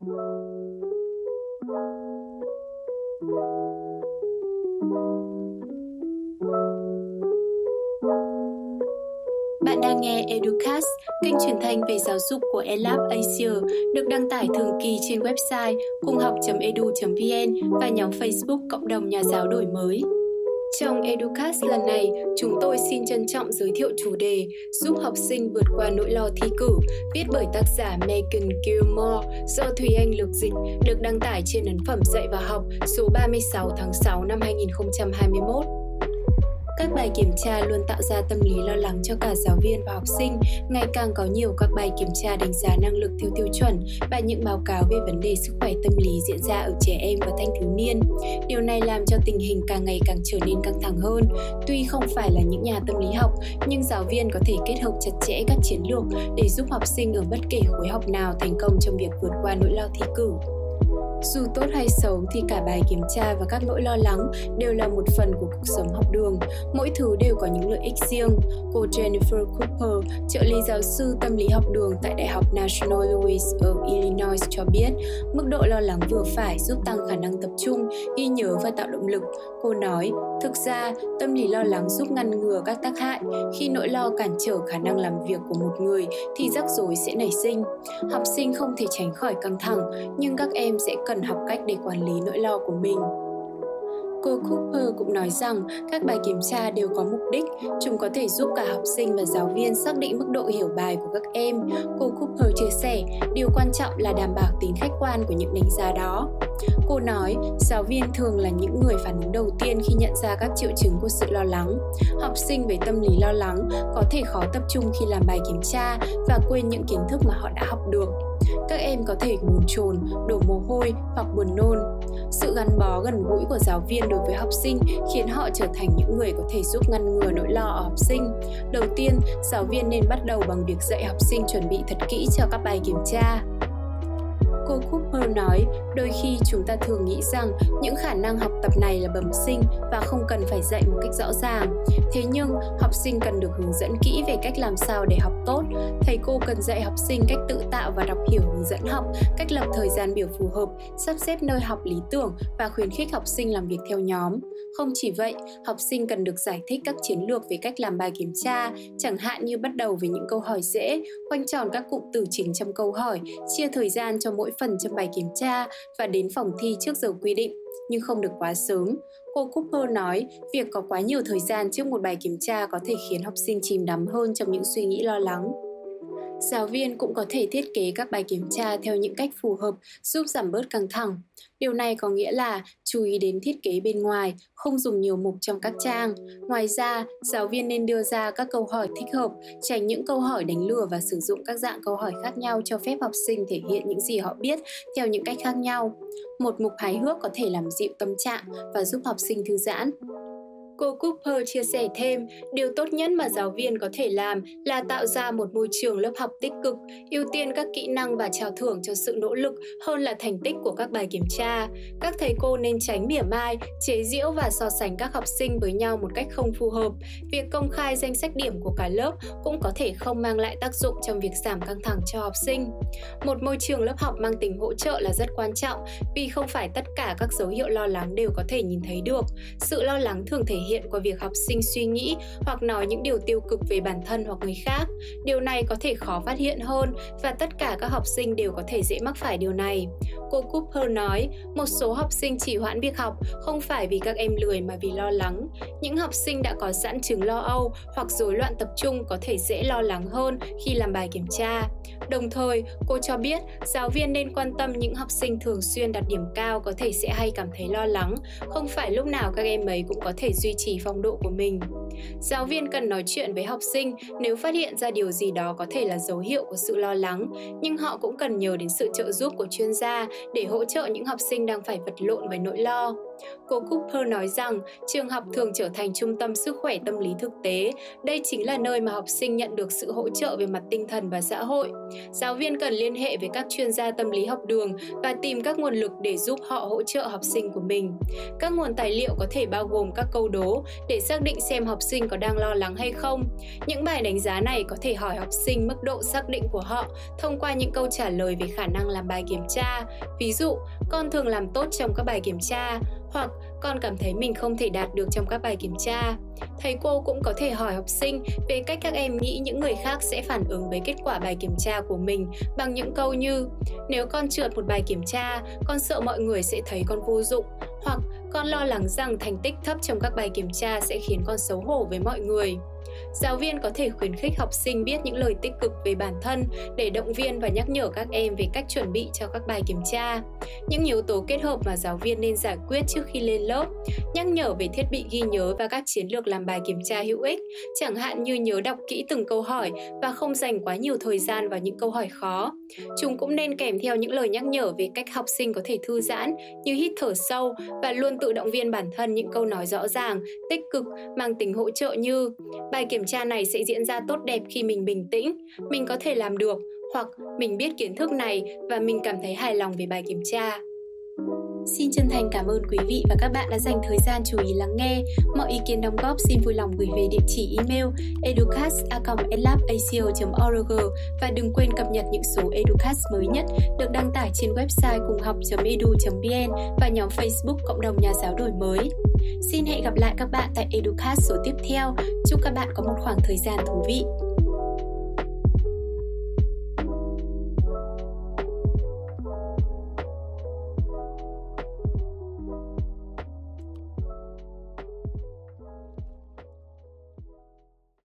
Bạn đang nghe Educast, kênh truyền thanh về giáo dục của ELAB Asia, được đăng tải thường kỳ trên website cunghoc.edu.vn và nhóm Facebook Cộng đồng Nhà giáo đổi mới. Trong Educast lần này, chúng tôi xin trân trọng giới thiệu chủ đề Giúp học sinh vượt qua nỗi lo thi cử, viết bởi tác giả Megan Gilmore do Thùy Anh lược dịch, được đăng tải trên ấn phẩm Dạy và học số 36 tháng 6 năm 2021. Các bài kiểm tra luôn tạo ra tâm lý lo lắng cho cả giáo viên và học sinh. Ngày càng có nhiều các bài kiểm tra đánh giá năng lực theo tiêu chuẩn và những báo cáo về vấn đề sức khỏe tâm lý diễn ra ở trẻ em và thanh thiếu niên. Điều này làm cho tình hình càng ngày càng trở nên căng thẳng hơn. Tuy không phải là những nhà tâm lý học, nhưng giáo viên có thể kết hợp chặt chẽ các chiến lược để giúp học sinh ở bất kể khối học nào thành công trong việc vượt qua nỗi lo thi cử. Dù tốt hay xấu thì cả bài kiểm tra và các nỗi lo lắng đều là một phần của cuộc sống học đường. Mỗi thứ đều có những lợi ích riêng. Cô Jennifer Cooper, trợ lý giáo sư tâm lý học đường tại Đại học National Louis ở Illinois cho biết, mức độ lo lắng vừa phải giúp tăng khả năng tập trung, ghi nhớ và tạo động lực. Cô nói, thực ra, tâm lý lo lắng giúp ngăn ngừa các tác hại. Khi nỗi lo cản trở khả năng làm việc của một người thì rắc rối sẽ nảy sinh. Học sinh không thể tránh khỏi căng thẳng, nhưng các em sẽ cần cần học cách để quản lý nỗi lo của mình. Cô Cooper cũng nói rằng các bài kiểm tra đều có mục đích, chúng có thể giúp cả học sinh và giáo viên xác định mức độ hiểu bài của các em. Cô Cooper chia sẻ, điều quan trọng là đảm bảo tính khách quan của những đánh giá đó. Cô nói, giáo viên thường là những người phản ứng đầu tiên khi nhận ra các triệu chứng của sự lo lắng. Học sinh với tâm lý lo lắng có thể khó tập trung khi làm bài kiểm tra và quên những kiến thức mà họ đã học được các em có thể buồn chồn, đổ mồ hôi hoặc buồn nôn. Sự gắn bó gần gũi của giáo viên đối với học sinh khiến họ trở thành những người có thể giúp ngăn ngừa nỗi lo ở học sinh. Đầu tiên, giáo viên nên bắt đầu bằng việc dạy học sinh chuẩn bị thật kỹ cho các bài kiểm tra. Cô Cooper nói, đôi khi chúng ta thường nghĩ rằng những khả năng học tập này là bẩm sinh và không cần phải dạy một cách rõ ràng. Thế nhưng, học sinh cần được hướng dẫn kỹ về cách làm sao để học tốt. Thầy cô cần dạy học sinh cách tự tạo và đọc hiểu hướng dẫn học, cách lập thời gian biểu phù hợp, sắp xếp nơi học lý tưởng và khuyến khích học sinh làm việc theo nhóm. Không chỉ vậy, học sinh cần được giải thích các chiến lược về cách làm bài kiểm tra, chẳng hạn như bắt đầu với những câu hỏi dễ, quanh tròn các cụm từ chính trong câu hỏi, chia thời gian cho mỗi phần trong bài kiểm tra và đến phòng thi trước giờ quy định, nhưng không được quá sớm. Cô Cooper nói, việc có quá nhiều thời gian trước một bài kiểm tra có thể khiến học sinh chìm đắm hơn trong những suy nghĩ lo lắng. Giáo viên cũng có thể thiết kế các bài kiểm tra theo những cách phù hợp giúp giảm bớt căng thẳng. Điều này có nghĩa là chú ý đến thiết kế bên ngoài, không dùng nhiều mục trong các trang. Ngoài ra, giáo viên nên đưa ra các câu hỏi thích hợp, tránh những câu hỏi đánh lừa và sử dụng các dạng câu hỏi khác nhau cho phép học sinh thể hiện những gì họ biết theo những cách khác nhau. Một mục hài hước có thể làm dịu tâm trạng và giúp học sinh thư giãn. Cô Cooper chia sẻ thêm, điều tốt nhất mà giáo viên có thể làm là tạo ra một môi trường lớp học tích cực, ưu tiên các kỹ năng và trao thưởng cho sự nỗ lực hơn là thành tích của các bài kiểm tra. Các thầy cô nên tránh mỉa mai, chế giễu và so sánh các học sinh với nhau một cách không phù hợp. Việc công khai danh sách điểm của cả lớp cũng có thể không mang lại tác dụng trong việc giảm căng thẳng cho học sinh. Một môi trường lớp học mang tính hỗ trợ là rất quan trọng vì không phải tất cả các dấu hiệu lo lắng đều có thể nhìn thấy được. Sự lo lắng thường thể hiện hiện qua việc học sinh suy nghĩ hoặc nói những điều tiêu cực về bản thân hoặc người khác. Điều này có thể khó phát hiện hơn và tất cả các học sinh đều có thể dễ mắc phải điều này. Cô Cooper nói, một số học sinh chỉ hoãn việc học không phải vì các em lười mà vì lo lắng. Những học sinh đã có sẵn chứng lo âu hoặc rối loạn tập trung có thể dễ lo lắng hơn khi làm bài kiểm tra. Đồng thời, cô cho biết giáo viên nên quan tâm những học sinh thường xuyên đạt điểm cao có thể sẽ hay cảm thấy lo lắng, không phải lúc nào các em ấy cũng có thể duy trì phong độ của mình. Giáo viên cần nói chuyện với học sinh nếu phát hiện ra điều gì đó có thể là dấu hiệu của sự lo lắng, nhưng họ cũng cần nhờ đến sự trợ giúp của chuyên gia để hỗ trợ những học sinh đang phải vật lộn với nỗi lo. Cô Cooper nói rằng trường học thường trở thành trung tâm sức khỏe tâm lý thực tế. Đây chính là nơi mà học sinh nhận được sự hỗ trợ về mặt tinh thần và xã hội. Giáo viên cần liên hệ với các chuyên gia tâm lý học đường và tìm các nguồn lực để giúp họ hỗ trợ học sinh của mình. Các nguồn tài liệu có thể bao gồm các câu đố để xác định xem học sinh có đang lo lắng hay không. Những bài đánh giá này có thể hỏi học sinh mức độ xác định của họ thông qua những câu trả lời về khả năng làm bài kiểm tra. Ví dụ, con thường làm tốt trong các bài kiểm tra, hoặc con cảm thấy mình không thể đạt được trong các bài kiểm tra. Thầy cô cũng có thể hỏi học sinh về cách các em nghĩ những người khác sẽ phản ứng với kết quả bài kiểm tra của mình bằng những câu như Nếu con trượt một bài kiểm tra, con sợ mọi người sẽ thấy con vô dụng hoặc con lo lắng rằng thành tích thấp trong các bài kiểm tra sẽ khiến con xấu hổ với mọi người. Giáo viên có thể khuyến khích học sinh biết những lời tích cực về bản thân để động viên và nhắc nhở các em về cách chuẩn bị cho các bài kiểm tra. Những yếu tố kết hợp mà giáo viên nên giải quyết trước khi lên lớp, nhắc nhở về thiết bị ghi nhớ và các chiến lược làm bài kiểm tra hữu ích, chẳng hạn như nhớ đọc kỹ từng câu hỏi và không dành quá nhiều thời gian vào những câu hỏi khó. Chúng cũng nên kèm theo những lời nhắc nhở về cách học sinh có thể thư giãn như hít thở sâu và luôn tự động viên bản thân những câu nói rõ ràng, tích cực, mang tính hỗ trợ như bài kiểm tra này sẽ diễn ra tốt đẹp khi mình bình tĩnh, mình có thể làm được hoặc mình biết kiến thức này và mình cảm thấy hài lòng về bài kiểm tra. Xin chân thành cảm ơn quý vị và các bạn đã dành thời gian chú ý lắng nghe. Mọi ý kiến đóng góp xin vui lòng gửi về địa chỉ email educast.edlabacio.org và đừng quên cập nhật những số Educast mới nhất được đăng tải trên website cùng học.edu.vn và nhóm Facebook Cộng đồng Nhà giáo đổi mới. Xin hẹn gặp lại các bạn tại Educast số tiếp theo. Chúc các bạn có một khoảng thời gian thú vị.